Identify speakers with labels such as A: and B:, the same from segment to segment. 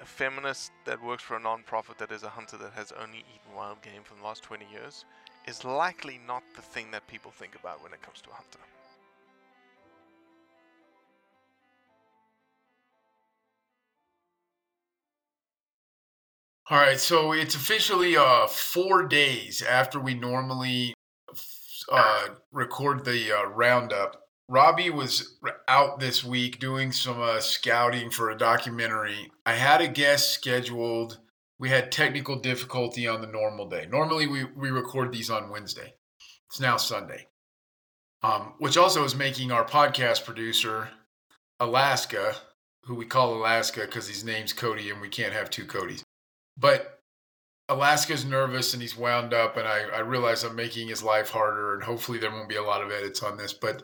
A: a feminist that works for a non-profit that is a hunter that has only eaten wild game for the last 20 years is likely not the thing that people think about when it comes to a hunter.
B: All right, so it's officially uh four days after we normally uh record the uh, roundup. Robbie was out this week doing some uh, scouting for a documentary. I had a guest scheduled. We had technical difficulty on the normal day. Normally we we record these on Wednesday. It's now Sunday. Um, which also is making our podcast producer Alaska, who we call Alaska because his name's Cody and we can't have two Codys but Alaska's nervous and he's wound up, and I, I realize I'm making his life harder, and hopefully there won't be a lot of edits on this. But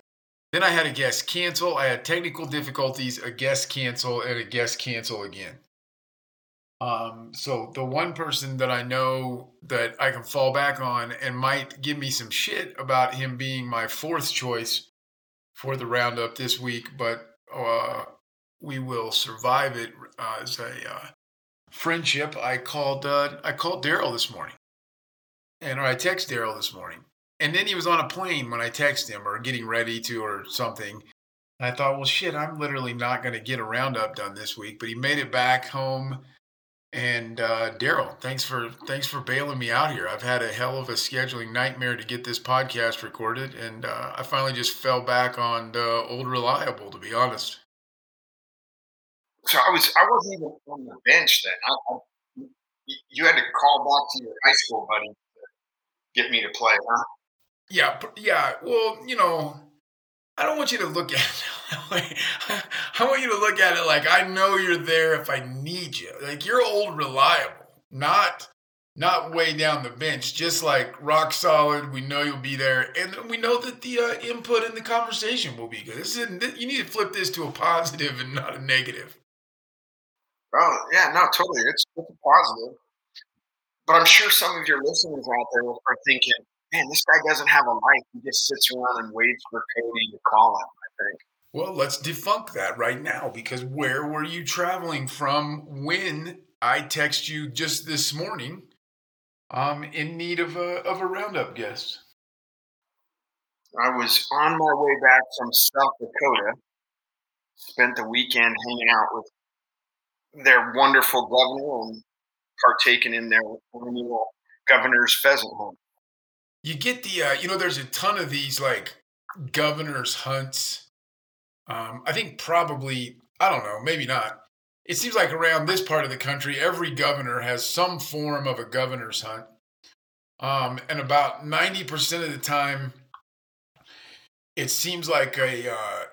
B: then I had a guest cancel. I had technical difficulties, a guest cancel, and a guest cancel again. Um, so the one person that I know that I can fall back on and might give me some shit about him being my fourth choice for the roundup this week, but uh, we will survive it uh, as a uh, friendship, I called uh, I called Daryl this morning, and or I text Daryl this morning, and then he was on a plane when I texted him or getting ready to or something. And I thought, well, shit, I'm literally not going to get a roundup done this week. But he made it back home, and uh, Daryl, thanks for thanks for bailing me out here. I've had a hell of a scheduling nightmare to get this podcast recorded, and uh, I finally just fell back on uh, old reliable, to be honest.
C: So I was I wasn't even on the bench then. I, I, you had to call back to your high school buddy to get me to play, huh?
B: Yeah, yeah. Well, you know, I don't want you to look at it way. I want you to look at it like I know you're there if I need you. Like you're old reliable, not not way down the bench, just like rock solid. We know you'll be there, and we know that the uh, input in the conversation will be good. This is you need to flip this to a positive and not a negative.
C: Oh yeah, no, totally. It's, it's a positive. But I'm sure some of your listeners out there are thinking, man, this guy doesn't have a life. He just sits around and waits for Cody to call him. I think.
B: Well, let's debunk that right now because where were you traveling from when I text you just this morning um, in need of a of a roundup guest.
C: I was on my way back from South Dakota. Spent the weekend hanging out with their wonderful governor and partaking in their annual governor's pheasant hunt.
B: You get the, uh, you know, there's a ton of these like governor's hunts. Um, I think probably, I don't know, maybe not. It seems like around this part of the country, every governor has some form of a governor's hunt. Um, and about 90% of the time, it seems like a, uh,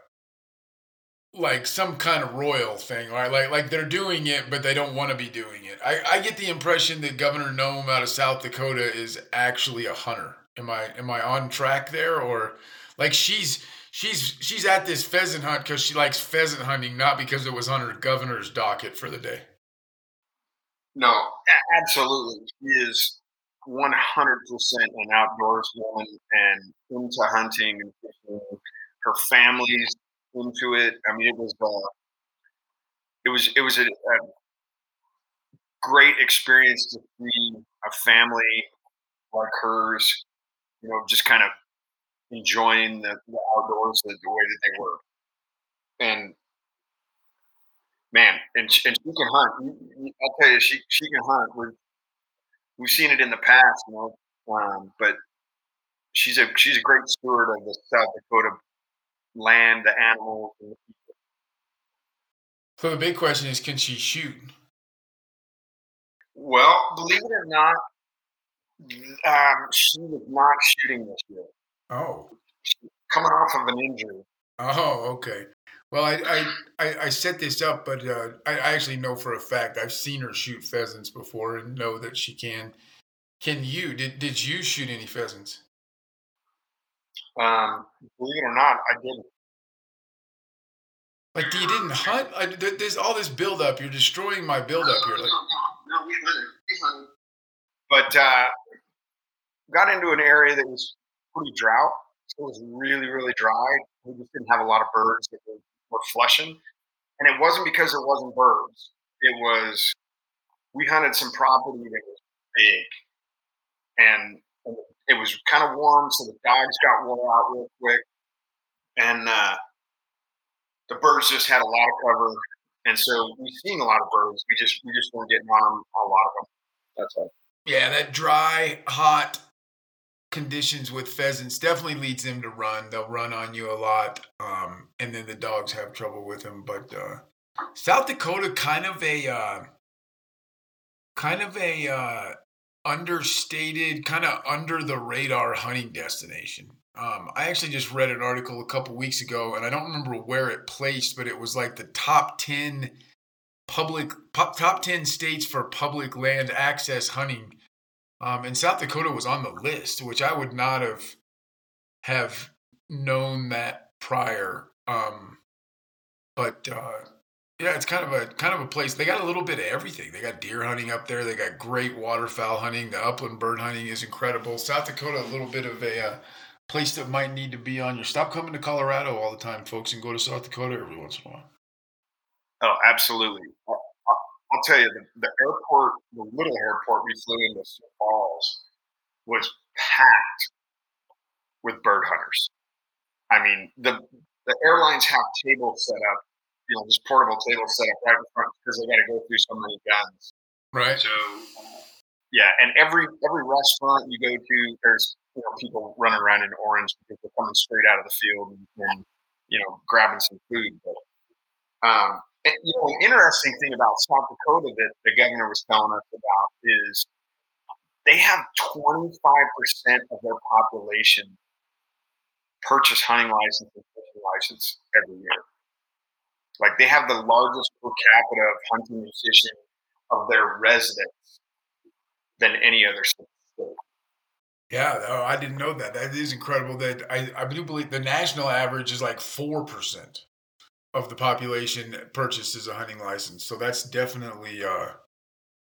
B: like some kind of royal thing, right? Like like they're doing it, but they don't want to be doing it. I, I get the impression that Governor Noem out of South Dakota is actually a hunter. Am I am I on track there, or like she's she's she's at this pheasant hunt because she likes pheasant hunting, not because it was on her governor's docket for the day.
C: No, absolutely. She is 100% an outdoors woman and into hunting and fishing. Her family's into it. I mean, it was uh, it was it was a, a great experience to see a family like hers, you know, just kind of enjoying the, the outdoors the, the way that they were. And man, and she, and she can hunt. I'll tell you, she she can hunt. We've we've seen it in the past, you know, um, but she's a she's a great steward of the South Dakota land, the animals, and the people.
B: So the big question is, can she shoot?
C: Well, believe it or not, um, she was not shooting this year.
B: Oh, She's
C: coming off of an injury.
B: Oh, okay. Well, I I, I, I set this up, but uh, I, I actually know for a fact I've seen her shoot pheasants before and know that she can. Can you? Did did you shoot any pheasants?
C: Um, believe it or not, I didn't.
B: Like you didn't hunt? I, there- there's all this buildup. You're destroying my buildup here. Like,
C: No, we hunted. We hunted. But uh, got into an area that was pretty drought. So it was really, really dry. We just didn't have a lot of birds that were, were flushing. And it wasn't because there wasn't birds. It was we hunted some property that was big, and, it was kind of warm, so the dogs got wore out real quick, and uh, the birds just had a lot of cover. And so we've seen a lot of birds. We just we just weren't getting on them, a lot of them. That's all.
B: yeah, that dry, hot conditions with pheasants definitely leads them to run. They'll run on you a lot, um, and then the dogs have trouble with them. But uh, South Dakota, kind of a uh, kind of a uh, understated, kind of under the radar hunting destination. Um, I actually just read an article a couple weeks ago, and I don't remember where it placed, but it was like the top ten public top ten states for public land access hunting. Um, and South Dakota was on the list, which I would not have have known that prior. Um, but uh, yeah, it's kind of a kind of a place. They got a little bit of everything. They got deer hunting up there. They got great waterfowl hunting. The upland bird hunting is incredible. South Dakota, a little bit of a uh, place that might need to be on your. Stop coming to Colorado all the time, folks, and go to South Dakota every once in a while.
C: Oh, absolutely. I'll tell you, the, the airport, the little airport we flew into Sioux Falls was packed with bird hunters. I mean, the the airlines have tables set up, you know, just portable tables set up right in front because they got to go through so many guns.
B: Right.
C: So, yeah, and every every restaurant you go to, there's you know people running around in orange because they're coming straight out of the field and, and you know grabbing some food. But um, and, you know, an interesting thing about South Dakota that the governor was telling us about is they have 25% of their population purchase hunting license and fishing license every year. Like they have the largest per capita of hunting and fishing of their residents than any other state.
B: Yeah, oh, I didn't know that. That is incredible. That I, I do believe the national average is like four percent of the population purchases a hunting license. So that's definitely uh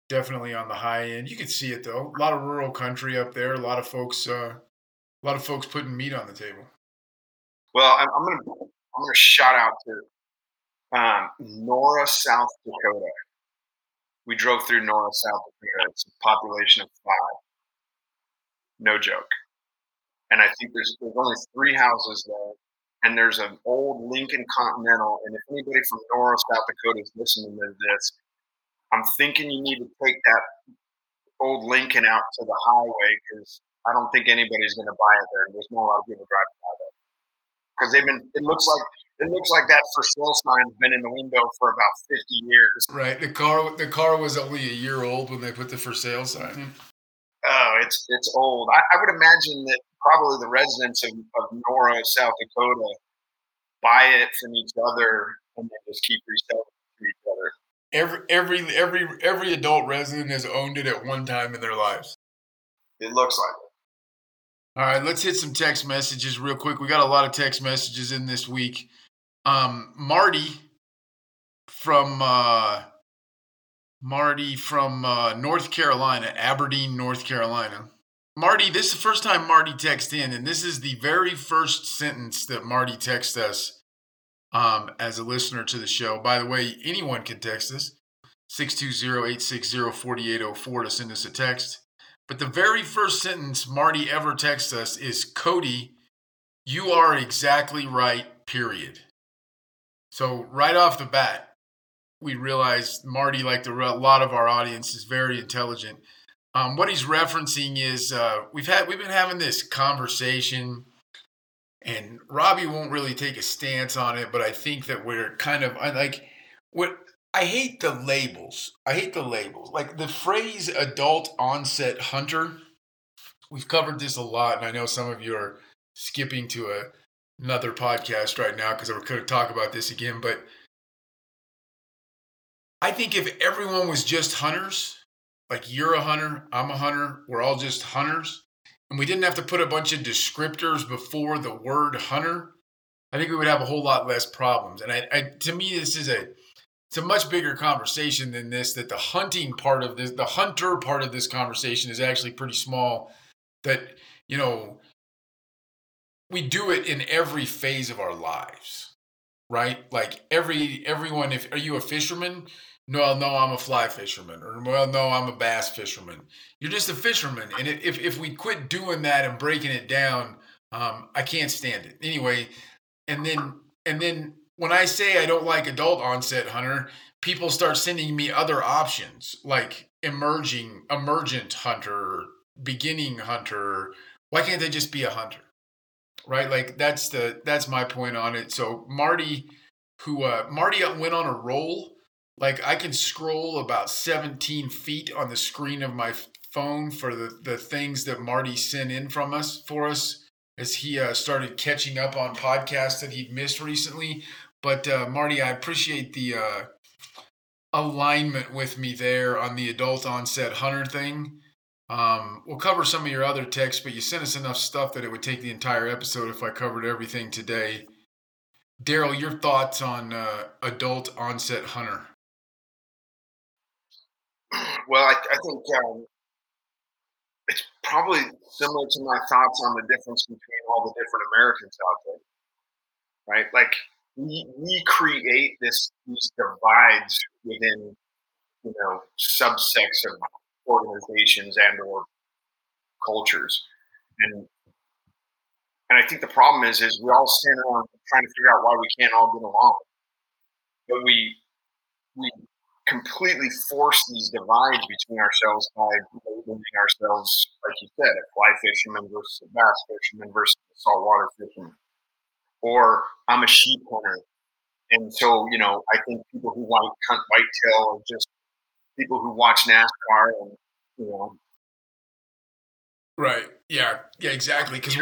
B: definitely on the high end. You can see it though. A lot of rural country up there. A lot of folks uh a lot of folks putting meat on the table.
C: Well, I'm, I'm gonna I'm gonna shout out to um, Nora, South Dakota. We drove through Nora, South Dakota. It's a population of five. No joke. And I think there's there's only three houses there, and there's an old Lincoln Continental. And if anybody from Nora, South Dakota is listening to this, I'm thinking you need to take that old Lincoln out to the highway because I don't think anybody's going to buy it there. And there's not a lot of people driving by there because they've been. It looks like it looks like that for sale sign's been in the window for about 50 years.
B: Right. The car the car was only a year old when they put the for sale sign.
C: Oh, it's it's old. I, I would imagine that probably the residents of, of Nora, South Dakota, buy it from each other and then just keep reselling it to each other.
B: Every every every every adult resident has owned it at one time in their lives.
C: It looks like it.
B: All right, let's hit some text messages real quick. We got a lot of text messages in this week. Um, Marty from uh, Marty from uh, North Carolina, Aberdeen, North Carolina. Marty, this is the first time Marty texted in, and this is the very first sentence that Marty texted us um, as a listener to the show. By the way, anyone can text us 620-860-4804 to send us a text. But the very first sentence Marty ever texts us is Cody, you are exactly right, period. So right off the bat, we realized Marty, like the, a lot of our audience, is very intelligent. Um, what he's referencing is uh, we've had we've been having this conversation, and Robbie won't really take a stance on it, but I think that we're kind of I like what I hate the labels. I hate the labels. Like the phrase adult onset hunter. We've covered this a lot, and I know some of you are skipping to a, another podcast right now because we're going to talk about this again. But I think if everyone was just hunters, like you're a hunter, I'm a hunter, we're all just hunters, and we didn't have to put a bunch of descriptors before the word hunter, I think we would have a whole lot less problems. And I, I to me, this is a it's a much bigger conversation than this that the hunting part of this the hunter part of this conversation is actually pretty small that you know we do it in every phase of our lives right like every everyone if are you a fisherman no no i'm a fly fisherman or well no i'm a bass fisherman you're just a fisherman and if if we quit doing that and breaking it down um, i can't stand it anyway and then and then when I say I don't like adult onset hunter, people start sending me other options like emerging, emergent hunter, beginning hunter. Why can't they just be a hunter? Right? Like that's the that's my point on it. So Marty, who uh, Marty went on a roll. Like I can scroll about 17 feet on the screen of my phone for the the things that Marty sent in from us for us as he uh, started catching up on podcasts that he'd missed recently. But uh, Marty, I appreciate the uh, alignment with me there on the adult onset hunter thing. Um, we'll cover some of your other texts, but you sent us enough stuff that it would take the entire episode if I covered everything today. Daryl, your thoughts on uh, adult onset hunter?
C: Well, I, I think um, it's probably similar to my thoughts on the difference between all the different Americans out there, right? Like we, we create this these divides within you know subsects of organizations and or cultures. And and I think the problem is is we all stand around trying to figure out why we can't all get along. But we we completely force these divides between ourselves by labeling ourselves like you said a fly fisherman versus a bass fisherman versus a saltwater fisherman. Or I'm a sheep hunter. And so, you know, I think people who want hunt whitetail are just people who watch NASCAR and, you know.
B: Right. Yeah. Yeah, exactly. Because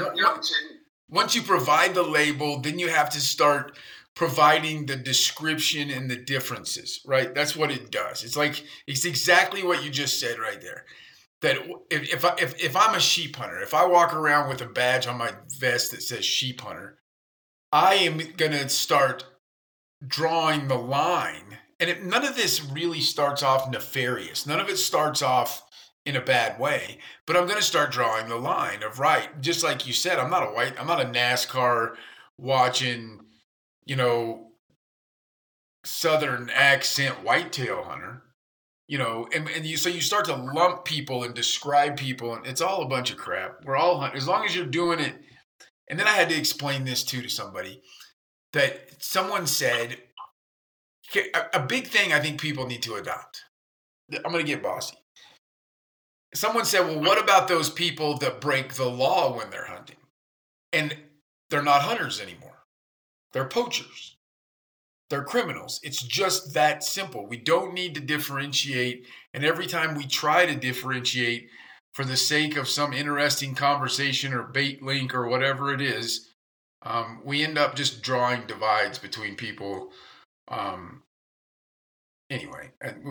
B: once you provide the label, then you have to start providing the description and the differences, right? That's what it does. It's like, it's exactly what you just said right there. That if, if, I, if, if I'm a sheep hunter, if I walk around with a badge on my vest that says sheep hunter, I am to start drawing the line. And it, none of this really starts off nefarious. None of it starts off in a bad way. But I'm going to start drawing the line of right. Just like you said, I'm not a white, I'm not a NASCAR watching, you know, Southern accent whitetail hunter. you know, and, and you so you start to lump people and describe people, and it's all a bunch of crap. We're all as long as you're doing it. And then I had to explain this too to somebody that someone said a, a big thing I think people need to adopt. I'm going to get bossy. Someone said, "Well, what about those people that break the law when they're hunting?" And they're not hunters anymore. They're poachers. They're criminals. It's just that simple. We don't need to differentiate. And every time we try to differentiate for the sake of some interesting conversation or bait link or whatever it is, um, we end up just drawing divides between people. Um, anyway,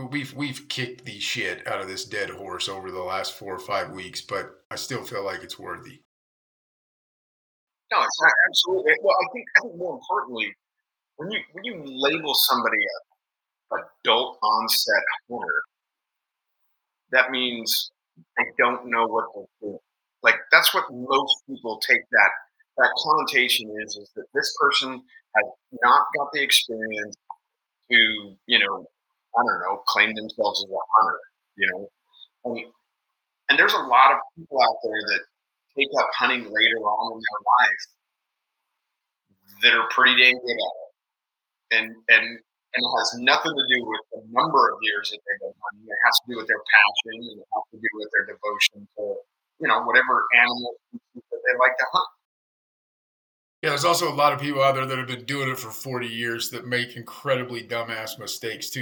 B: we've we've kicked the shit out of this dead horse over the last four or five weeks, but I still feel like it's worthy.
C: No, it's not absolutely. Well, I think I think more importantly, when you when you label somebody a adult onset hunter, that means they don't know what they're doing. Like that's what most people take that that connotation is is that this person has not got the experience to you know I don't know claim themselves as a hunter. You know, and, and there's a lot of people out there that take up hunting later on in their life that are pretty dang good at it and and and it has nothing to do with the number of years that they've been hunting. It has to do with their passion and it has to do with their devotion to you know whatever animal that they like to hunt.
B: Yeah, there's also a lot of people out there that have been doing it for 40 years that make incredibly dumbass mistakes too.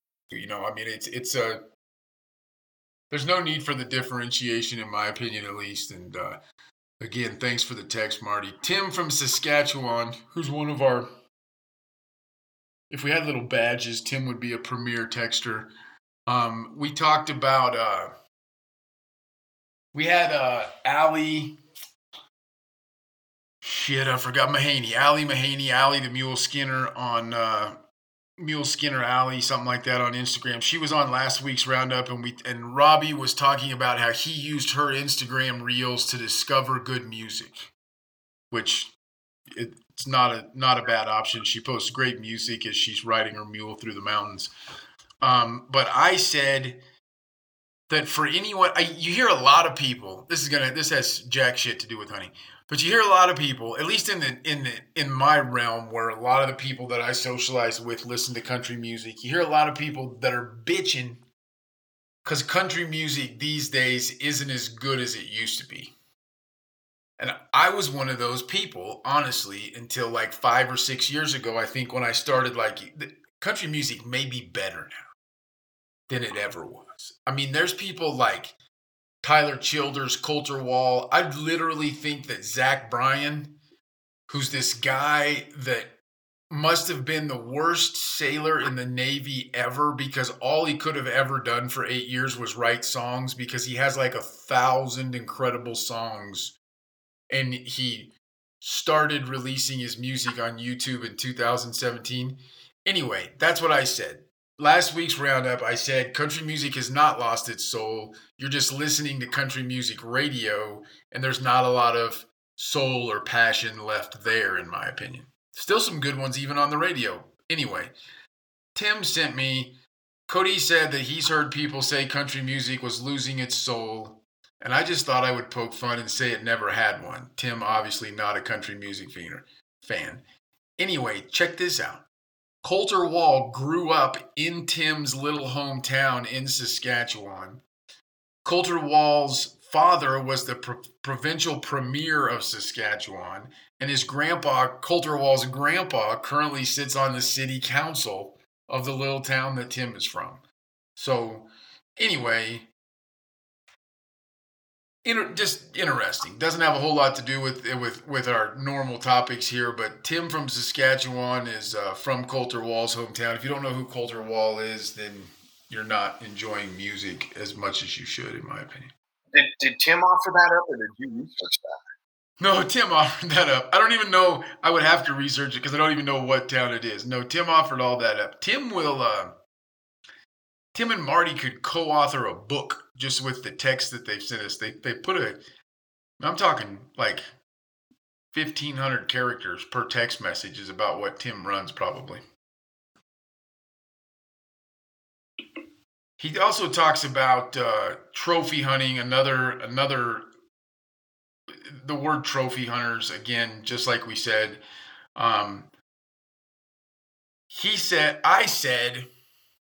B: You know, I mean, it's it's a there's no need for the differentiation, in my opinion, at least. And uh, again, thanks for the text, Marty. Tim from Saskatchewan, who's one of our if we had little badges, Tim would be a premier texter. Um, we talked about uh, we had uh, Ali. Shit, I forgot Mahaney. Ali Mahaney, Ali the Mule Skinner on uh, Mule Skinner Alley, something like that on Instagram. She was on last week's roundup, and we and Robbie was talking about how he used her Instagram reels to discover good music, which it's not a not a bad option. She posts great music as she's riding her mule through the mountains. Um, but I said that for anyone, I, you hear a lot of people. This is gonna this has jack shit to do with hunting. But you hear a lot of people, at least in the in the in my realm, where a lot of the people that I socialize with listen to country music. You hear a lot of people that are bitching because country music these days isn't as good as it used to be. And I was one of those people, honestly, until like five or six years ago. I think when I started, like, country music may be better now than it ever was. I mean, there's people like Tyler Childers, Colter Wall. I literally think that Zach Bryan, who's this guy that must have been the worst sailor in the Navy ever because all he could have ever done for eight years was write songs because he has like a thousand incredible songs. And he started releasing his music on YouTube in 2017. Anyway, that's what I said last week's roundup, I said country music has not lost its soul. You're just listening to country music radio, and there's not a lot of soul or passion left there, in my opinion. Still some good ones, even on the radio. Anyway, Tim sent me. Cody said that he's heard people say country music was losing its soul, and I just thought I would poke fun and say it never had one. Tim, obviously not a country music fan. Anyway, check this out. Colter Wall grew up in Tim's little hometown in Saskatchewan. Colter Wall's father was the pro- provincial premier of Saskatchewan, and his grandpa, Colter Wall's grandpa, currently sits on the city council of the little town that Tim is from. So, anyway, Inter- just interesting. Doesn't have a whole lot to do with with with our normal topics here, but Tim from Saskatchewan is uh, from Colter Wall's hometown. If you don't know who Colter Wall is, then you're not enjoying music as much as you should, in my opinion.
C: Did, did Tim offer that up or did you research that?
B: No, Tim offered that up. I don't even know. I would have to research it because I don't even know what town it is. No, Tim offered all that up. Tim will. Uh, Tim and Marty could co-author a book just with the text that they've sent us. They they put a. I'm talking like 1500 characters per text message is about what Tim runs probably. He also talks about uh, trophy hunting. Another another the word trophy hunters again, just like we said. Um, he said, I said,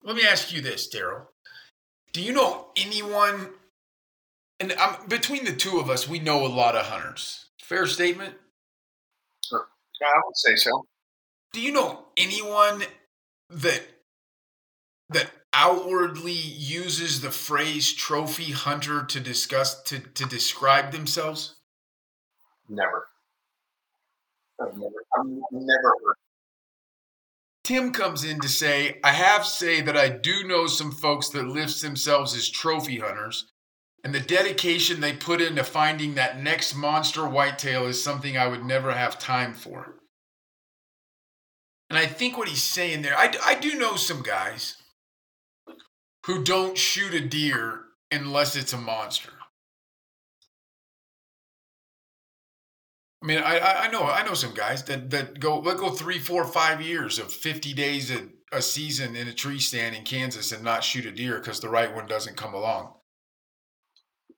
B: let me ask you this, Daryl. Do you know anyone? And um, between the two of us, we know a lot of hunters. Fair statement.
C: Sure. Yeah, I would say so.
B: Do you know anyone that that outwardly uses the phrase trophy hunter to discuss to, to describe themselves?
C: Never. I've never, I've never heard.
B: Tim comes in to say, I have to say that I do know some folks that list themselves as trophy hunters, and the dedication they put into finding that next monster whitetail is something I would never have time for. And I think what he's saying there, I, I do know some guys who don't shoot a deer unless it's a monster. I mean, I, I know I know some guys that, that go let go three, four, five years of fifty days a, a season in a tree stand in Kansas and not shoot a deer because the right one doesn't come along.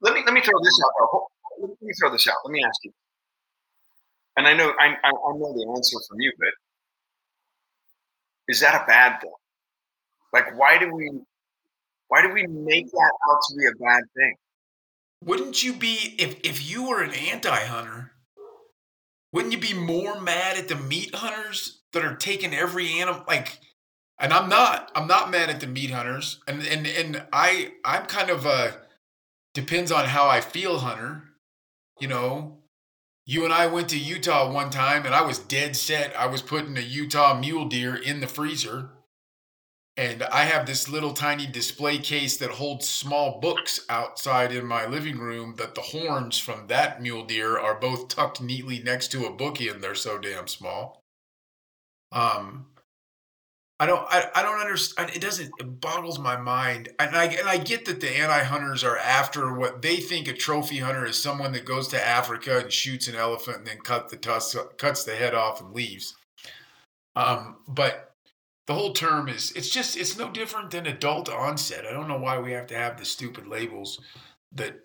C: Let me let me throw this out. Though. Let me throw this out. Let me ask you. And I know I, I I know the answer from you, but is that a bad thing? Like, why do we why do we make that out to be a bad thing?
B: Wouldn't you be if if you were an anti-hunter? Wouldn't you be more mad at the meat hunters that are taking every animal like and I'm not I'm not mad at the meat hunters and and and I I'm kind of a depends on how I feel hunter. You know, you and I went to Utah one time and I was dead set I was putting a Utah mule deer in the freezer. And I have this little tiny display case that holds small books outside in my living room that the horns from that mule deer are both tucked neatly next to a bookie and they're so damn small. Um I don't I, I don't understand it doesn't it boggles my mind. And I and I get that the anti-hunters are after what they think a trophy hunter is someone that goes to Africa and shoots an elephant and then cut the tusk, cuts the head off and leaves. Um but the whole term is it's just it's no different than adult onset. I don't know why we have to have the stupid labels that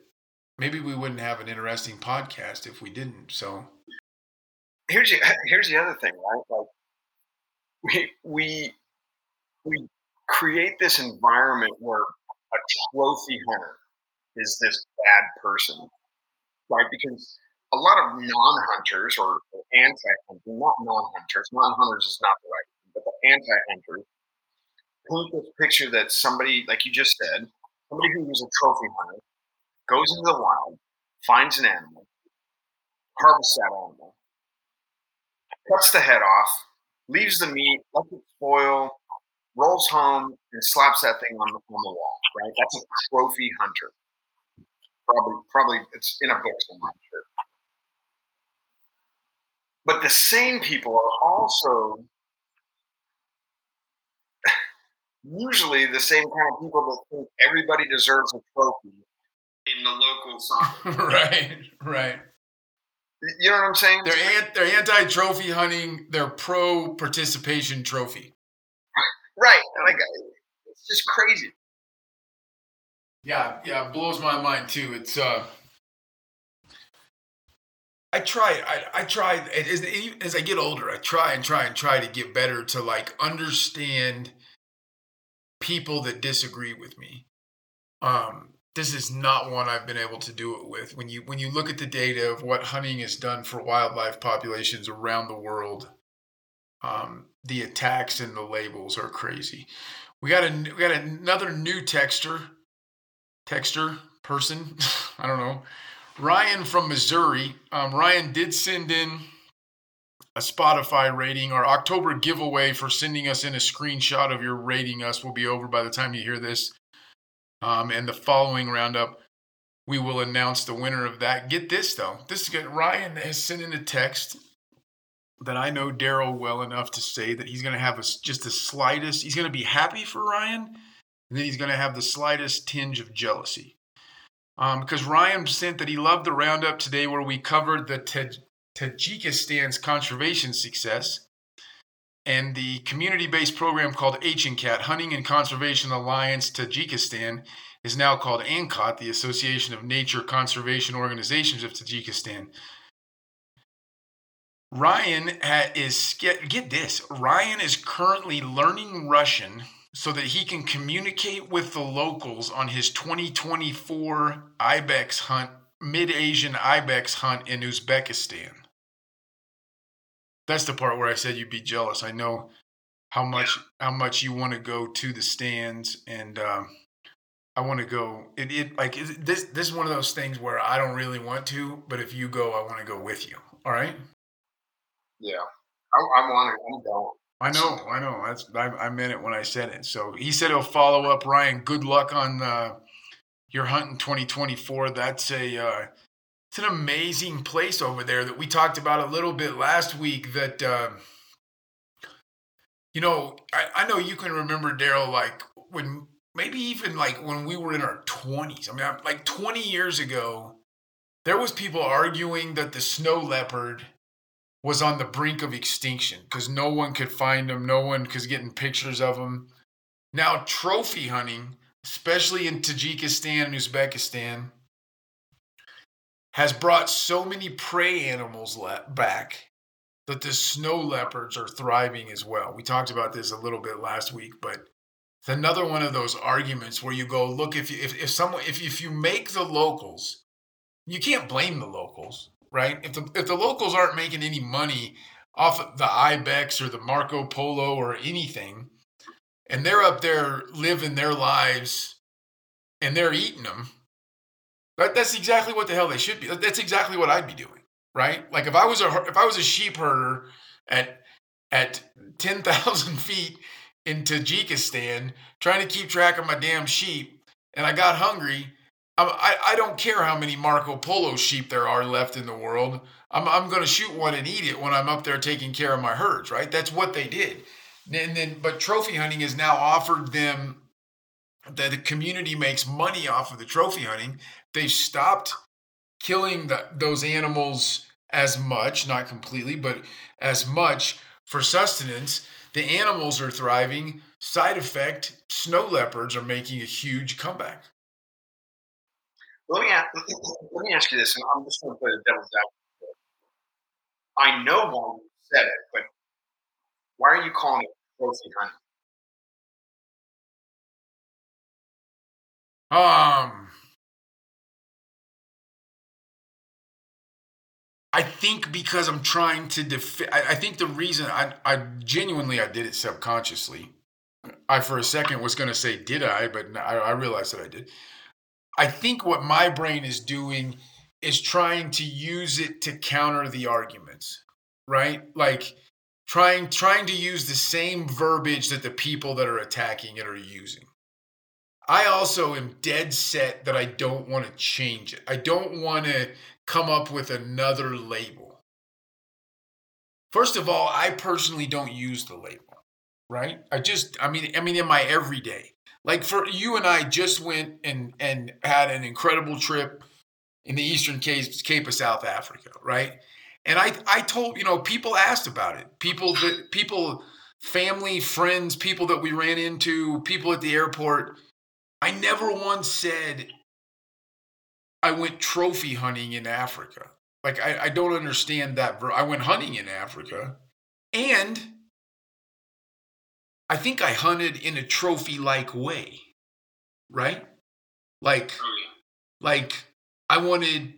B: maybe we wouldn't have an interesting podcast if we didn't. So
C: here's the, here's the other thing, right? Like we we we create this environment where a trophy hunter is this bad person, right? Because a lot of non-hunters or, anti-hunting, not non-hunters, non-hunters is not the right anti-hunters paint this picture that somebody, like you just said, somebody who is a trophy hunter goes into the wild, finds an animal, harvests that animal, cuts the head off, leaves the meat, lets it spoil, rolls home, and slaps that thing on the, on the wall. Right? That's a trophy hunter. Probably, probably it's in a book somewhere. Sure. But the same people are also usually the same kind of people that think everybody deserves a trophy in the local soccer.
B: right, right.
C: You know what I'm saying?
B: They're an, they're anti-trophy hunting. They're pro participation trophy.
C: Right. Like it's just crazy.
B: Yeah, yeah, it blows my mind too. It's uh I try I I try as, as I get older, I try and try and try to get better to like understand people that disagree with me. Um, this is not one I've been able to do it with. When you when you look at the data of what hunting has done for wildlife populations around the world, um, the attacks and the labels are crazy. We got a we got another new texter, texter person. I don't know, Ryan from Missouri. Um, Ryan did send in a Spotify rating. Our October giveaway for sending us in a screenshot of your rating us will be over by the time you hear this. Um, and the following roundup, we will announce the winner of that. Get this though, this is good. Ryan has sent in a text that I know Daryl well enough to say that he's going to have a, just the slightest. He's going to be happy for Ryan, and then he's going to have the slightest tinge of jealousy. Um, because Ryan sent that he loved the roundup today where we covered the Taj- Tajikistan's conservation success and the community-based program called HNCAT, Hunting and Conservation Alliance Tajikistan, is now called ANCOT, the Association of Nature Conservation Organizations of Tajikistan. Ryan is get, get this. Ryan is currently learning Russian so that he can communicate with the locals on his 2024 ibex hunt, mid-Asian ibex hunt in Uzbekistan. That's the part where I said you'd be jealous. I know how much how much you want to go to the Stans, and um, I want to go. It, it like it, this this is one of those things where I don't really want to, but if you go, I want to go with you. All right.
C: Yeah, I, I want to. I'm going.
B: I know, I know. That's I, I meant it when I said it. So he said he'll follow up. Ryan, good luck on uh, your hunt in 2024. That's a uh, it's an amazing place over there that we talked about a little bit last week. That uh, you know, I, I know you can remember Daryl, like when maybe even like when we were in our 20s. I mean, I'm- like 20 years ago, there was people arguing that the snow leopard was on the brink of extinction because no one could find them, no one was getting pictures of them. Now, trophy hunting, especially in Tajikistan and Uzbekistan, has brought so many prey animals le- back that the snow leopards are thriving as well. We talked about this a little bit last week, but it's another one of those arguments where you go, look, if you, if, if someone if, if you make the locals, you can't blame the locals, right? If the if the locals aren't making any money off of the ibex or the Marco Polo or anything, and they're up there living their lives and they're eating them, that, that's exactly what the hell they should be. That's exactly what I'd be doing, right? Like if I was a if I was a sheep herder at at ten thousand feet in Tajikistan trying to keep track of my damn sheep, and I got hungry. I'm, I I don't care how many Marco Polo sheep there are left in the world. I'm I'm going to shoot one and eat it when I'm up there taking care of my herds, right? That's what they did. And then, but trophy hunting has now offered them that the community makes money off of the trophy hunting. They've stopped killing the, those animals as much, not completely, but as much for sustenance. The animals are thriving. Side effect: snow leopards are making a huge comeback.
C: Let me ask, let me ask you this, and I'm just going to play the devil's advocate. I know why you said it, but why are you calling it trophy hunting?
B: Um, I think because I'm trying to defend. I, I think the reason I, I genuinely I did it subconsciously. I for a second was going to say did I, but I, I realized that I did. I think what my brain is doing is trying to use it to counter the arguments, right? Like trying trying to use the same verbiage that the people that are attacking it are using. I also am dead set that I don't want to change it. I don't want to come up with another label. First of all, I personally don't use the label, right? I just I mean I mean in my everyday. Like for you and I just went and and had an incredible trip in the eastern Cape, Cape of South Africa, right? And I I told, you know, people asked about it. People that people family, friends, people that we ran into, people at the airport I never once said I went trophy hunting in Africa. Like I, I don't understand that. Ver- I went hunting in Africa, and I think I hunted in a trophy-like way, right? Like, oh, like I wanted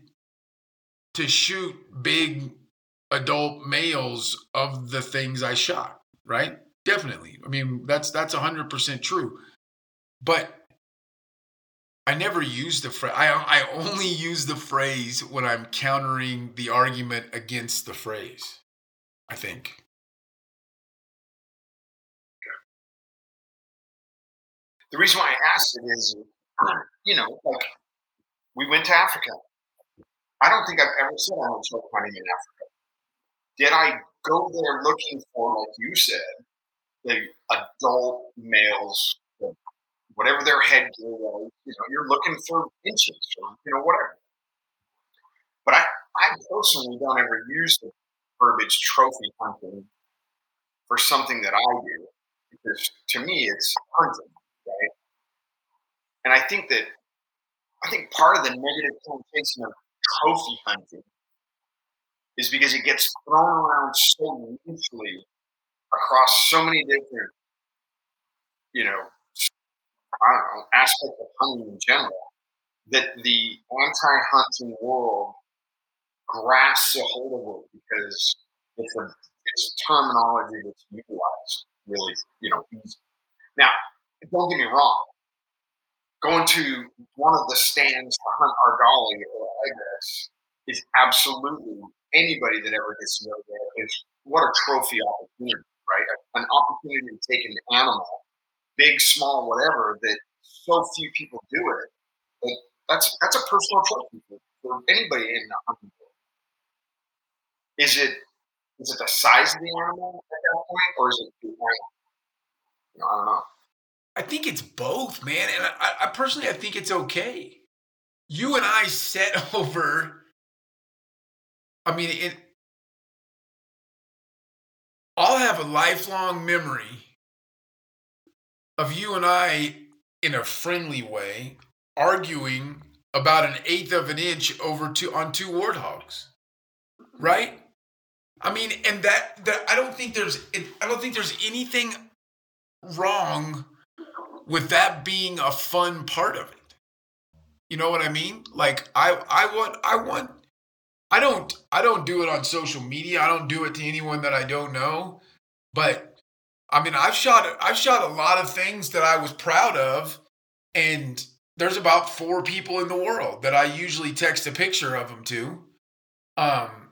B: to shoot big adult males of the things I shot, right? Definitely. I mean, that's that's hundred percent true. But I never use the phrase. I I only use the phrase when I'm countering the argument against the phrase. I think.
C: The reason why I asked it is you know, like we went to Africa. I don't think I've ever said I went truck hunting in Africa. Did I go there looking for, like you said, the adult males, whatever their headgear was? You know, you're looking for inches or you know whatever. But I, I personally don't ever use the verbiage trophy hunting for something that I do because to me it's hunting, right? And I think that I think part of the negative connotation of trophy hunting is because it gets thrown around so loosely across so many different, you know, Don't know, aspects of hunting in general that the anti-hunting world grasps a hold of it because it's a it's terminology that's utilized really, you know, easy. Now, don't get me wrong. Going to one of the stands to hunt argali or ibex is absolutely anybody that ever gets to go there is what a trophy opportunity, right? An opportunity to take an animal, big, small, whatever, that so few people do it. That's that's a personal trophy for, for anybody in the hunting world. Is it is it the size of the animal at that point, or is it the animal? You know, I don't know.
B: I think it's both, man. And I, I personally, I think it's okay. You and I set over. I mean, it. I'll have a lifelong memory of you and I, in a friendly way, arguing about an eighth of an inch over two on two warthogs, right? I mean, and that that I don't think there's I don't think there's anything wrong with that being a fun part of it. You know what I mean? Like I I want I want I don't I don't do it on social media. I don't do it to anyone that I don't know. But I mean, I've shot I've shot a lot of things that I was proud of and there's about 4 people in the world that I usually text a picture of them to. Um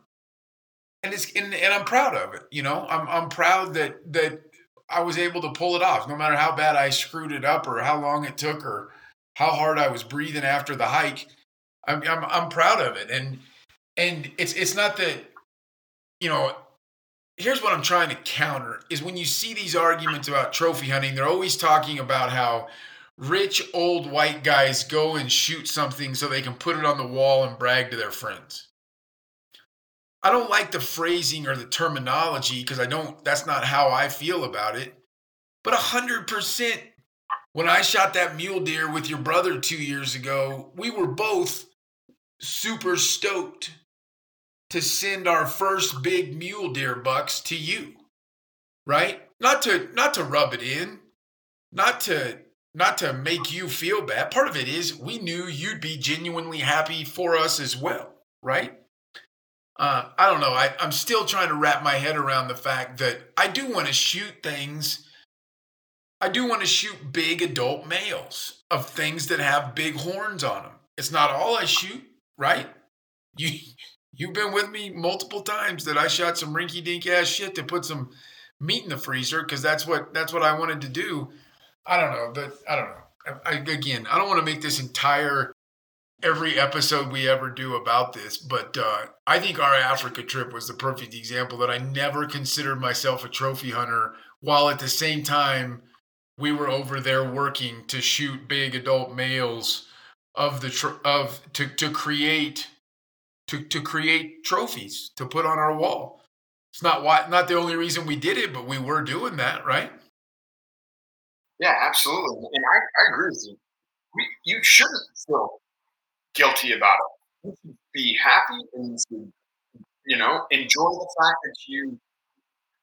B: and it's and, and I'm proud of it. You know, I'm I'm proud that that I was able to pull it off, no matter how bad I screwed it up or how long it took or how hard I was breathing after the hike. I'm I'm, I'm proud of it, and and it's it's not that you know. Here's what I'm trying to counter is when you see these arguments about trophy hunting, they're always talking about how rich old white guys go and shoot something so they can put it on the wall and brag to their friends. I don't like the phrasing or the terminology because I don't, that's not how I feel about it. But 100%, when I shot that mule deer with your brother two years ago, we were both super stoked to send our first big mule deer bucks to you. Right? Not to not to rub it in, not to not to make you feel bad. Part of it is we knew you'd be genuinely happy for us as well, right? uh, I don't know. I, I'm still trying to wrap my head around the fact that I do want to shoot things. I do want to shoot big adult males of things that have big horns on them. It's not all I shoot, right? You you've been with me multiple times that I shot some rinky dink ass shit to put some meat in the freezer because that's what that's what I wanted to do. I don't know, but I don't know. I, again, I don't want to make this entire every episode we ever do about this, but uh, I think our Africa trip was the perfect example that I never considered myself a trophy hunter, while at the same time we were over there working to shoot big adult males of the tr- of to to create to to create trophies to put on our wall. It's not why not the only reason we did it, but we were doing that, right?
C: Yeah, absolutely, and I, I agree with you. We, you shouldn't feel guilty about it. You should be happy and you know, enjoy the fact that you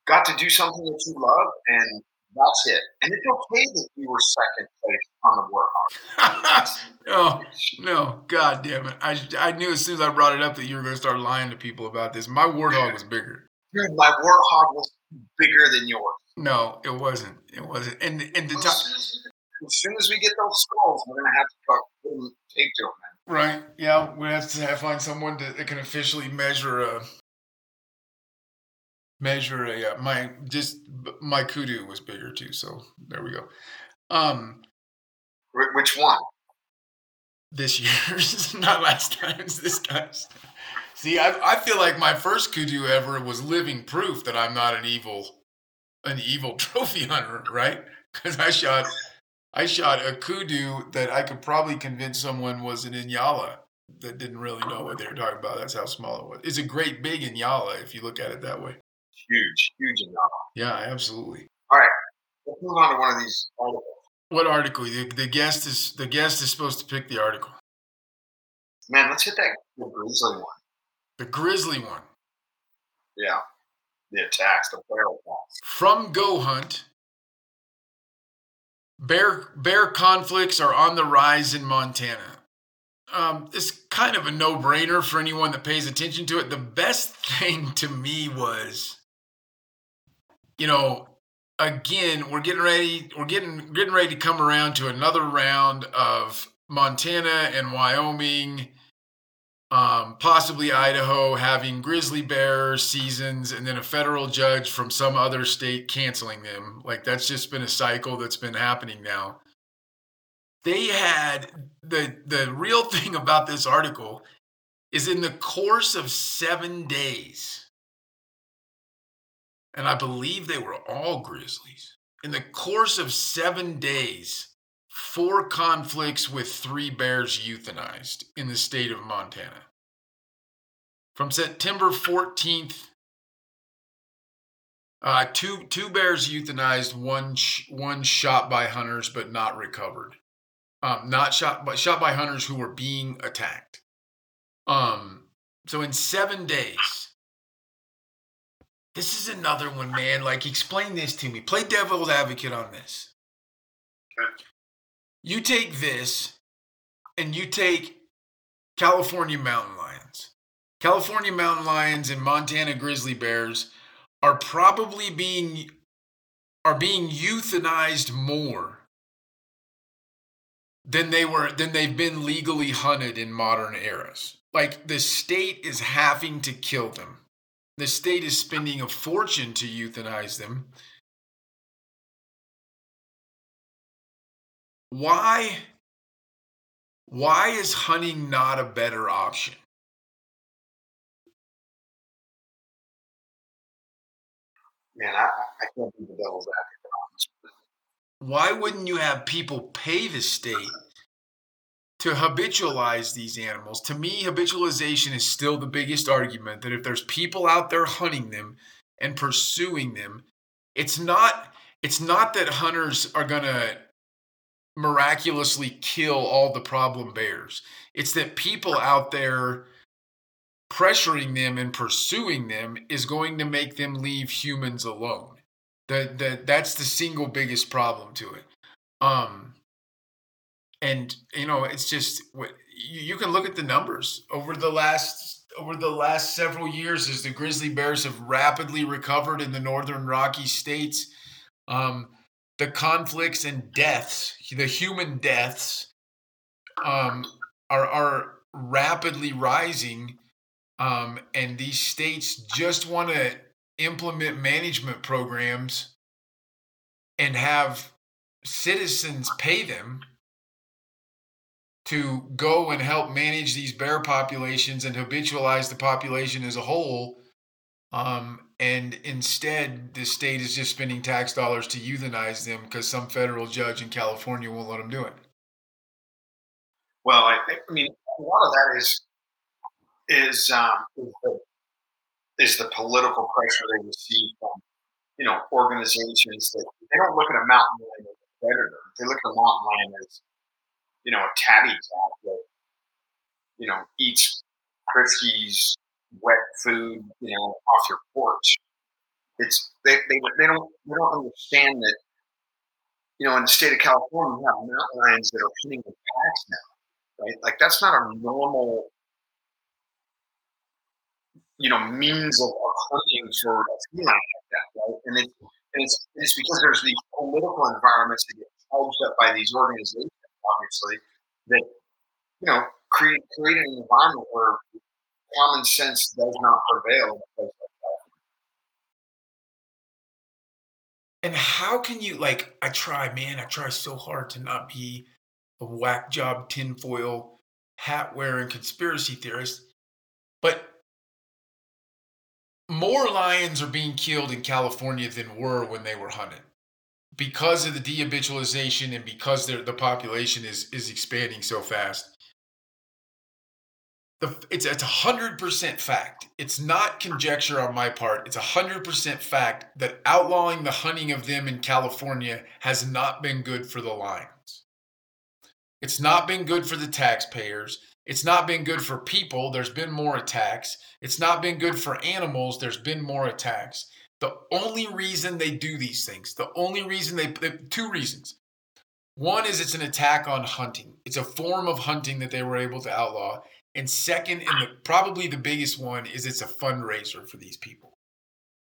C: got to do something that you love and that's it. And it's okay that you were second place on the Warthog.
B: oh no, god damn it! I I knew as soon as I brought it up that you were going to start lying to people about this. My Warthog was bigger.
C: Dude, my Warthog was bigger than yours.
B: No, it wasn't. It wasn't. And and the time.
C: as, soon as, as soon as we get those skulls, we're gonna have to put put them tape to them, man.
B: Right. Yeah, we have to find someone that can officially measure a measure a uh, my just my kudu was bigger too. So there we go. Um,
C: Which one?
B: this year's, not last time's. This time's. See, I, I feel like my first kudu ever was living proof that I'm not an evil, an evil trophy hunter, right? Because I shot, I shot a kudu that I could probably convince someone was an inyala that didn't really know what they were talking about. That's how small it was. It's a great big inyala if you look at it that way.
C: Huge, huge enough.
B: Yeah, absolutely.
C: All right, let's move on to one of these articles.
B: What article? The, the guest is the guest is supposed to pick the article.
C: Man, let's hit that the grizzly one.
B: The grizzly one.
C: Yeah, the attacks, the bear attacks.
B: From Go Hunt, bear bear conflicts are on the rise in Montana. Um, it's kind of a no brainer for anyone that pays attention to it. The best thing to me was, you know, again, we're getting ready. We're getting getting ready to come around to another round of Montana and Wyoming, um, possibly Idaho, having grizzly bear seasons, and then a federal judge from some other state canceling them. Like that's just been a cycle that's been happening now. They had the the real thing about this article is in the course of seven days and I believe they were all grizzlies. In the course of seven days, four conflicts with three bears euthanized in the state of Montana. From September 14th, uh, two two bears euthanized, one sh- one shot by hunters but not recovered. Um, not shot but shot by hunters who were being attacked. Um, so in seven days, this is another one, man. Like, explain this to me. Play devil's advocate on this.
C: Okay.
B: You take this and you take California mountain lions. California mountain lions and Montana grizzly bears are probably being are being euthanized more than they were than they've been legally hunted in modern eras. Like the state is having to kill them the state is spending a fortune to euthanize them. Why why is hunting not a better option?
C: Man, I, I can't be the devil's advocate.
B: Why wouldn't you have people pay the state to habitualize these animals. To me, habitualization is still the biggest argument that if there's people out there hunting them and pursuing them, it's not it's not that hunters are going to miraculously kill all the problem bears. It's that people out there pressuring them and pursuing them is going to make them leave humans alone. That that that's the single biggest problem to it. Um and you know it's just you can look at the numbers. Over the last over the last several years as the grizzly bears have rapidly recovered in the northern rocky states um, the conflicts and deaths the human deaths um, are are rapidly rising um, and these states just want to implement management programs and have citizens pay them to go and help manage these bear populations and habitualize the population as a whole. Um, and instead, the state is just spending tax dollars to euthanize them because some federal judge in California won't let them do it.
C: Well, I, think I mean, a lot of that is is um, is, the, political pressure they receive from you know organizations that they don't look at a mountain lion as a predator. They look at a mountain lion as you know, a tabby cat that, you know, eats Friskies wet food, you know, off your porch. It's they, they, they don't they don't understand that you know in the state of California we have mountain lions that are hunting with packs now, right? Like that's not a normal you know means of, of hunting for a feline like that, right? And it and it's it's because there's these political environments that get charged up by these organizations obviously, that you know create create an environment where common sense does not prevail.
B: And how can you like? I try, man. I try so hard to not be a whack job tinfoil hat wearing conspiracy theorist. But more lions are being killed in California than were when they were hunted because of the dehabitualization and because the population is is expanding so fast. The, it's it's a hundred percent fact. It's not conjecture on my part. It's a hundred percent fact that outlawing the hunting of them in California has not been good for the lions. It's not been good for the taxpayers. It's not been good for people. There's been more attacks. It's not been good for animals. There's been more attacks. The only reason they do these things, the only reason they, two reasons. One is it's an attack on hunting. It's a form of hunting that they were able to outlaw. And second, and the, probably the biggest one, is it's a fundraiser for these people.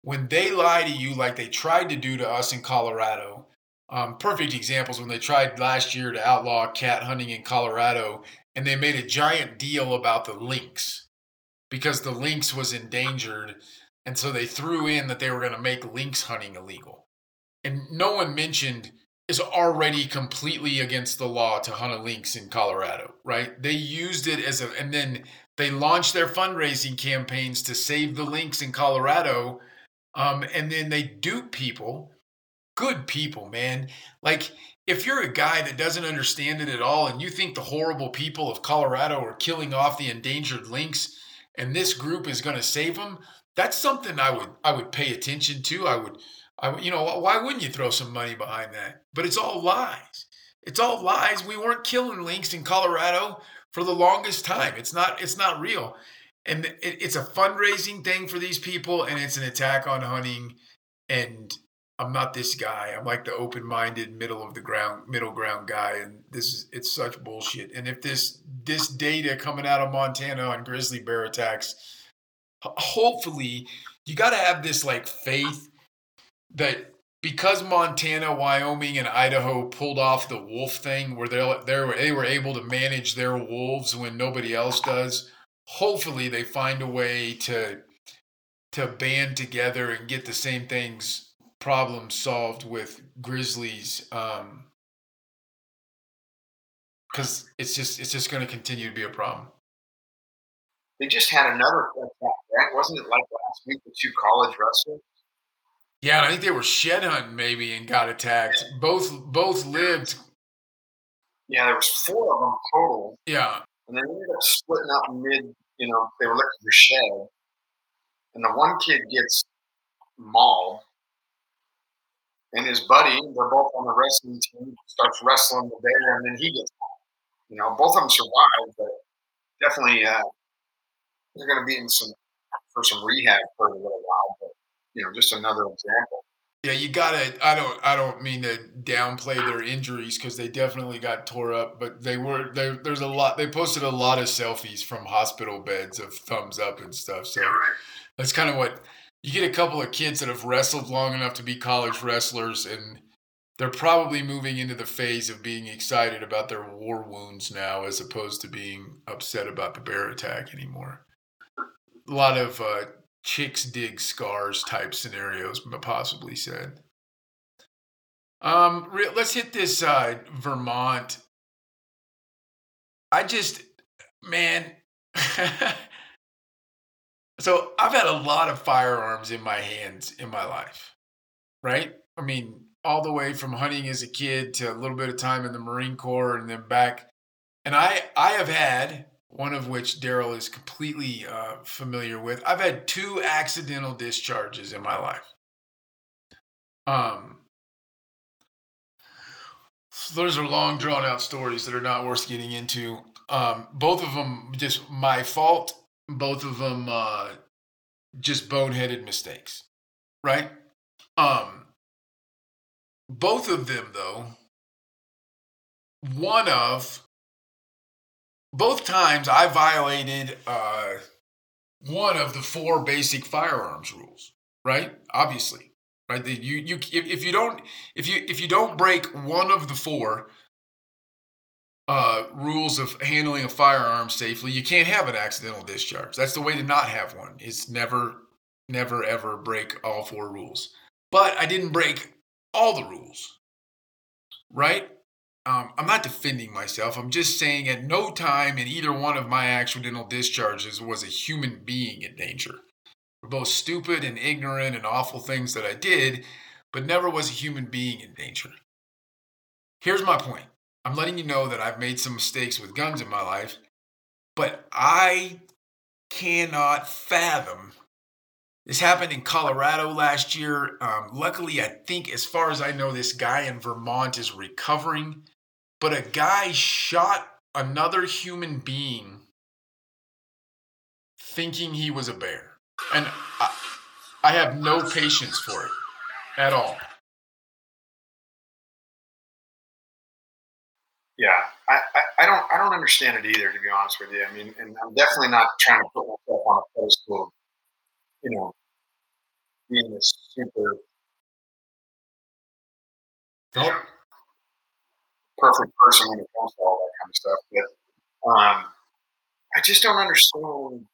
B: When they lie to you like they tried to do to us in Colorado, um, perfect examples when they tried last year to outlaw cat hunting in Colorado and they made a giant deal about the lynx because the lynx was endangered and so they threw in that they were going to make lynx hunting illegal and no one mentioned is already completely against the law to hunt a lynx in Colorado, right? They used it as a, and then they launched their fundraising campaigns to save the lynx in Colorado. Um, and then they dupe people, good people, man. Like if you're a guy that doesn't understand it at all and you think the horrible people of Colorado are killing off the endangered lynx and this group is going to save them, that's something I would I would pay attention to. I would I you know why wouldn't you throw some money behind that? But it's all lies. It's all lies. We weren't killing lynx in Colorado for the longest time. It's not it's not real. And it, it's a fundraising thing for these people and it's an attack on hunting and I'm not this guy. I'm like the open-minded, middle of the ground, middle ground guy, and this is it's such bullshit. And if this this data coming out of Montana on grizzly bear attacks, hopefully, you got to have this like faith that because Montana, Wyoming, and Idaho pulled off the wolf thing, where they they were able to manage their wolves when nobody else does. Hopefully, they find a way to to band together and get the same things problem solved with Grizzlies um because it's just it's just going to continue to be a problem.
C: They just had another Wasn't it like last week the two college wrestlers?
B: Yeah, I think they were shed hunting maybe and got attacked. Both both lived.
C: Yeah, there was four of them total.
B: Yeah,
C: and they ended up splitting up mid. You know, they were looking for shed, and the one kid gets mauled and his buddy, they're both on the wrestling team, starts wrestling the bear, and then he gets You know, both of them survive, but definitely uh, they're going to be in some for some rehab for a little while. But you know, just another example.
B: Yeah, you gotta. I don't. I don't mean to downplay their injuries because they definitely got tore up, but they were. There, there's a lot. They posted a lot of selfies from hospital beds of thumbs up and stuff. So that's kind of what you get a couple of kids that have wrestled long enough to be college wrestlers and they're probably moving into the phase of being excited about their war wounds now as opposed to being upset about the bear attack anymore a lot of uh, chicks dig scars type scenarios but possibly said um re- let's hit this uh, vermont i just man So I've had a lot of firearms in my hands in my life, right? I mean, all the way from hunting as a kid to a little bit of time in the Marine Corps and then back. And I, I have had one of which Daryl is completely uh, familiar with. I've had two accidental discharges in my life. Um, those are long, drawn out stories that are not worth getting into. Um, both of them just my fault both of them uh, just boneheaded mistakes, right? Um, both of them, though, one of both times I violated uh, one of the four basic firearms rules, right? Obviously, right? The, you you if, if you don't if you if you don't break one of the four, uh, rules of handling a firearm safely, you can't have an accidental discharge. That's the way to not have one. Is never, never, ever break all four rules. But I didn't break all the rules, right? Um, I'm not defending myself. I'm just saying at no time in either one of my accidental discharges was a human being in danger. For both stupid and ignorant and awful things that I did, but never was a human being in danger. Here's my point I'm letting you know that I've made some mistakes with guns in my life, but I cannot fathom. This happened in Colorado last year. Um, luckily, I think, as far as I know, this guy in Vermont is recovering. But a guy shot another human being thinking he was a bear. And I, I have no patience for it at all.
C: Yeah, I, I, I, don't I don't understand it either, to be honest with you. I mean, and I'm definitely not trying to put myself on a pedestal, you know, being a super
B: nope.
C: Perfect person when it comes to all that kind of stuff. But um, I just don't understand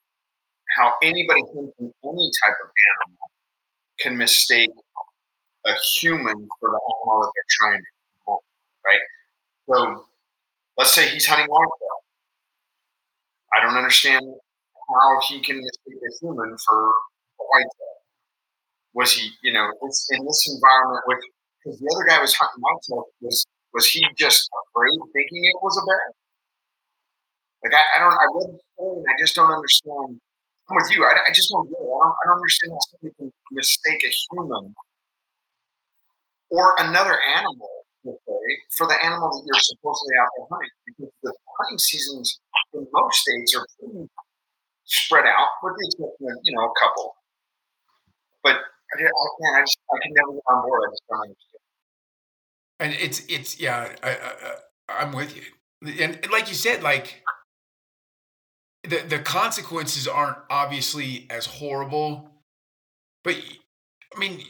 C: how anybody thinking any type of animal can mistake a human for the animal that they're trying to kill, right? So let's say he's hunting whitetail. I don't understand how he can mistake a human for a whitetail. Was he, you know, in this environment with because the other guy was hunting whitetail, was was he just afraid, thinking it was a bear? Like I, I don't, I read the story I just don't understand. I'm with you. I, I just don't get it. I don't, I don't understand how somebody can mistake a human or another animal for the animal that you're supposedly out there hunting. Because the hunting seasons in most states are pretty spread out, with the exception of you know a couple. But I, man, I just I can never get on board. I just don't understand.
B: And it's it's yeah, I, I'm with you. And, and like you said, like the the consequences aren't obviously as horrible, but I mean,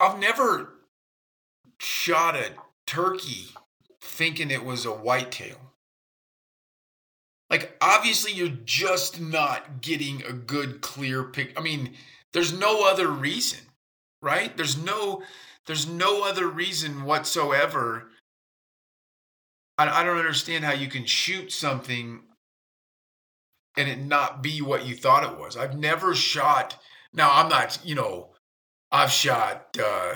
B: I've never shot a turkey thinking it was a whitetail. Like, obviously, you're just not getting a good, clear pic. I mean, there's no other reason, right? There's no, there's no other reason whatsoever. I, I don't understand how you can shoot something and it not be what you thought it was. I've never shot. Now, I'm not, you know, I've shot uh,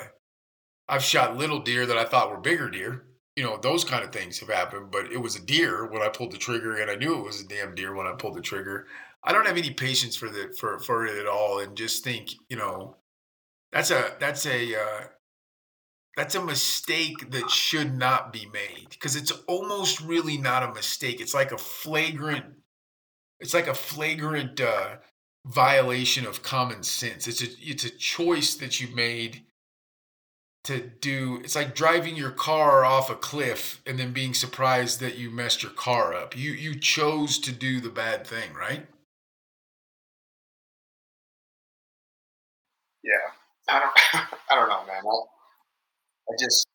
B: I've shot little deer that I thought were bigger deer. You know, those kind of things have happened, but it was a deer when I pulled the trigger and I knew it was a damn deer when I pulled the trigger. I don't have any patience for the for for it at all and just think, you know, that's a that's a uh that's a mistake that should not be made because it's almost really not a mistake. It's like a flagrant it's like a flagrant uh violation of common sense. It's a it's a choice that you made to do it's like driving your car off a cliff and then being surprised that you messed your car up you you chose to do the bad thing right
C: yeah i don't i don't know man i, I just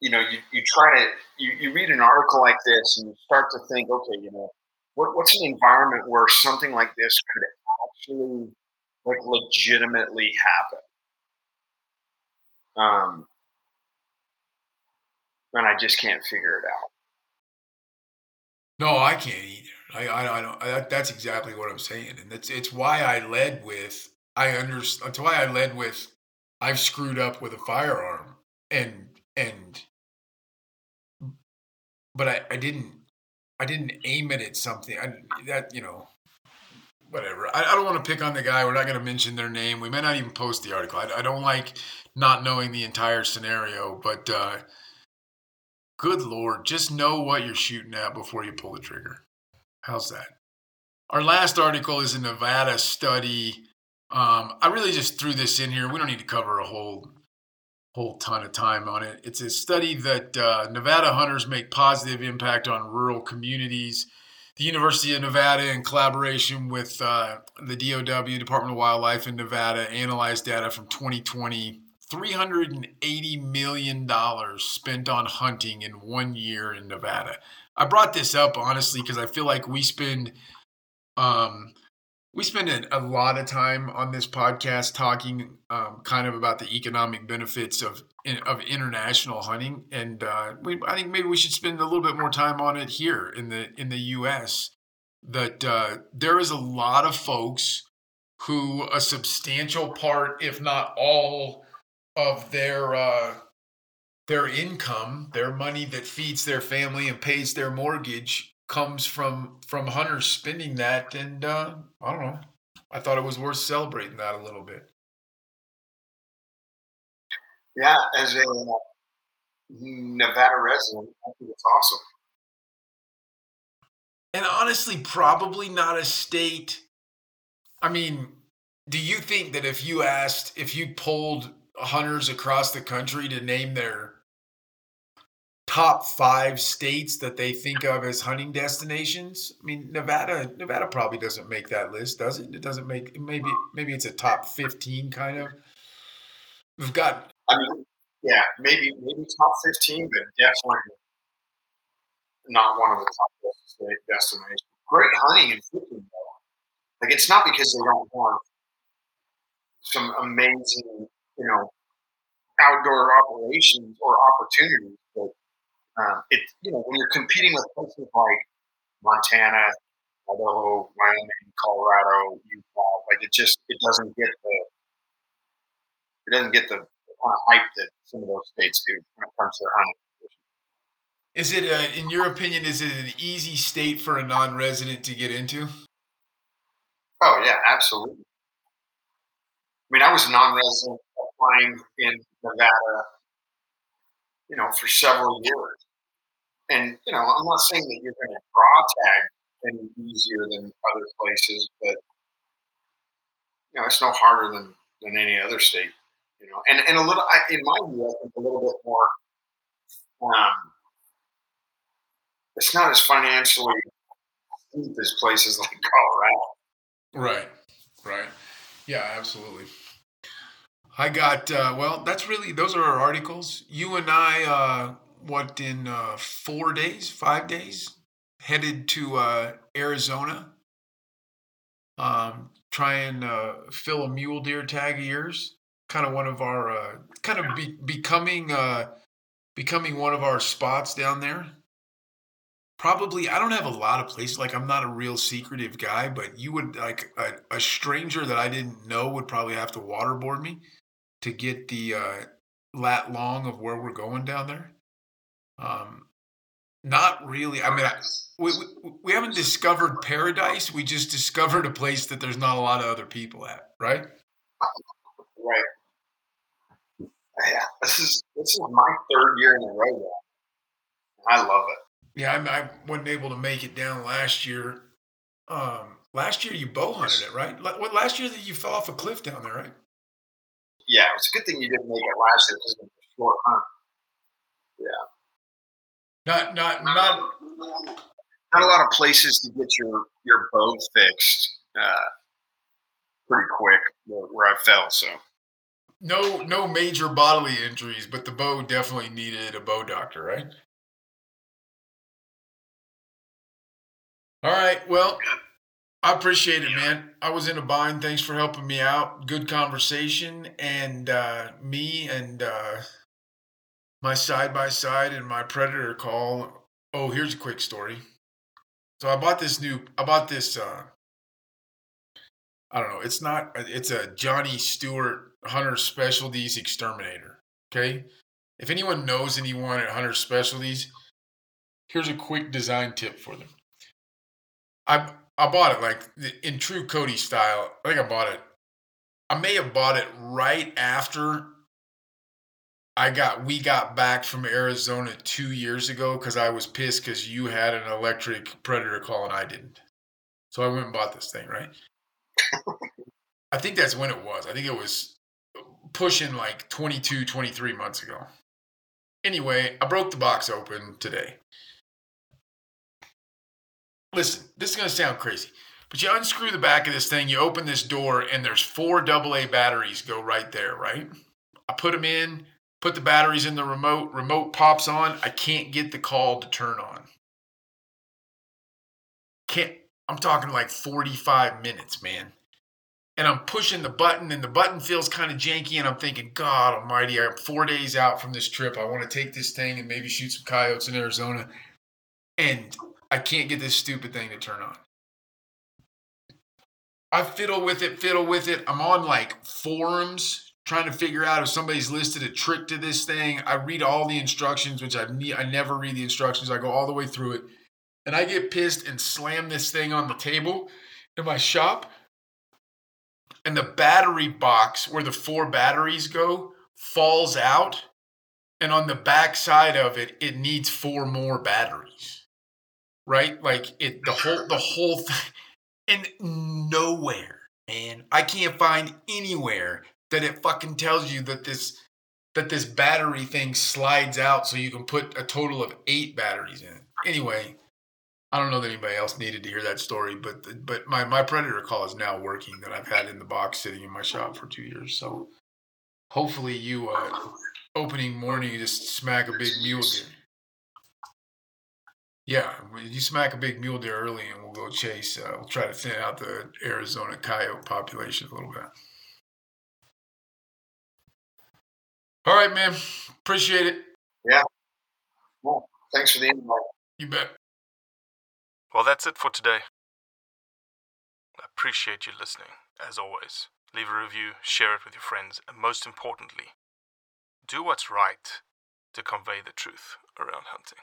C: you know you, you try to you, you read an article like this and you start to think okay you know what, what's an environment where something like this could actually like legitimately happen um, and I just can't figure it out.
B: No, I can't either. I, I, I don't. I, that's exactly what I'm saying, and that's it's why I led with I understand. That's why I led with I've screwed up with a firearm, and and but I, I didn't I didn't aim it at something. I, that you know whatever. I, I don't want to pick on the guy. We're not going to mention their name. We may not even post the article. I, I don't like not knowing the entire scenario, but uh, good lord, just know what you're shooting at before you pull the trigger. How's that? Our last article is a Nevada study. Um, I really just threw this in here. We don't need to cover a whole whole ton of time on it. It's a study that uh, Nevada hunters make positive impact on rural communities the University of Nevada, in collaboration with uh, the DOW, Department of Wildlife in Nevada, analyzed data from 2020. $380 million spent on hunting in one year in Nevada. I brought this up honestly because I feel like we spend um, we spend a, lot of time on this podcast talking um, kind of about the economic benefits of of international hunting, and uh, we, I think maybe we should spend a little bit more time on it here in the in the U.S. That uh, there is a lot of folks who a substantial part, if not all, of their uh, their income, their money that feeds their family and pays their mortgage, comes from from hunters spending that. And uh, I don't know. I thought it was worth celebrating that a little bit.
C: Yeah, as a Nevada resident, I think it's awesome.
B: And honestly, probably not a state. I mean, do you think that if you asked, if you polled hunters across the country to name their top five states that they think of as hunting destinations, I mean, Nevada, Nevada probably doesn't make that list, does it? It doesn't make maybe maybe it's a top fifteen kind of. We've got
C: I mean, yeah, maybe maybe top fifteen, but definitely not one of the top state destinations. Great hunting and fishing, though. Like it's not because they don't have some amazing, you know, outdoor operations or opportunities, but um, it you know when you're competing with places like Montana, Idaho, Wyoming, Colorado, Utah, like it just it doesn't get the it doesn't get the kind of hype that some of those states do when it comes to their hunting.
B: Is it, a, in your opinion, is it an easy state for a non-resident to get into?
C: Oh yeah, absolutely. I mean, I was a non-resident applying in Nevada, you know, for several years, and you know, I'm not saying that you're going to draw tag any easier than other places, but you know, it's no harder than than any other state you know, and, and a little, I, in my view, I think a little bit more, um, it's not as financially deep as places like Colorado.
B: Right, right. Yeah, absolutely. I got, uh, well, that's really, those are our articles. You and I, uh, what, in uh, four days, five days, headed to uh, Arizona. Um, try and uh, fill a mule deer tag of yours kind of one of our uh, kind of be, becoming uh, becoming one of our spots down there. Probably, I don't have a lot of places. Like, I'm not a real secretive guy, but you would like a, a stranger that I didn't know would probably have to waterboard me to get the uh, lat long of where we're going down there. Um, not really. I mean, I, we, we we haven't discovered paradise. We just discovered a place that there's not a lot of other people at, right?
C: Right yeah, this is this is my third year in a row now. I love it.
B: Yeah, I, I wasn't able to make it down last year. Um, last year you bow hunted it, right? What last year that you fell off a cliff down there, right?
C: Yeah, it's a good thing you didn't make it last year because it was a short hunt.
B: Yeah. Not not not
C: not a lot of places to get your your bow fixed uh, pretty quick where, where I fell. So
B: no no major bodily injuries, but the bow definitely needed a bow doctor, right? All right. Well, I appreciate it, man. I was in a bind. Thanks for helping me out. Good conversation, and uh, me and uh, my side by side and my predator call. Oh, here's a quick story. So I bought this new. I bought this. Uh, I don't know. It's not. It's a Johnny Stewart Hunter Specialties Exterminator. Okay. If anyone knows anyone at Hunter Specialties, here's a quick design tip for them. I I bought it like in true Cody style. I think I bought it. I may have bought it right after I got we got back from Arizona two years ago because I was pissed because you had an electric predator call and I didn't. So I went and bought this thing, right? I think that's when it was. I think it was pushing like 22, 23 months ago. Anyway, I broke the box open today. Listen, this is going to sound crazy, but you unscrew the back of this thing, you open this door, and there's four AA batteries go right there, right? I put them in, put the batteries in the remote, remote pops on. I can't get the call to turn on. Can't, I'm talking like 45 minutes, man. and I'm pushing the button, and the button feels kind of janky, and I'm thinking, God Almighty, I'm four days out from this trip. I want to take this thing and maybe shoot some coyotes in Arizona, and I can't get this stupid thing to turn on. I fiddle with it, fiddle with it. I'm on like forums trying to figure out if somebody's listed a trick to this thing. I read all the instructions, which I ne- I never read the instructions. I go all the way through it, and I get pissed and slam this thing on the table in my shop. And the battery box where the four batteries go falls out, and on the back side of it, it needs four more batteries. Right, like it the whole the whole thing, and nowhere, man. I can't find anywhere that it fucking tells you that this that this battery thing slides out so you can put a total of eight batteries in. It. Anyway, I don't know that anybody else needed to hear that story, but but my my predator call is now working that I've had in the box sitting in my shop for two years. So hopefully you uh, opening morning you just smack a big mule deer. Yeah, you smack a big mule deer early, and we'll go chase. Uh, we'll try to thin out the Arizona coyote population a little bit. All right, man. Appreciate it.
C: Yeah. Well, thanks for the invite.
B: You bet.
D: Well, that's it for today. I appreciate you listening, as always. Leave a review, share it with your friends, and most importantly, do what's right to convey the truth around hunting.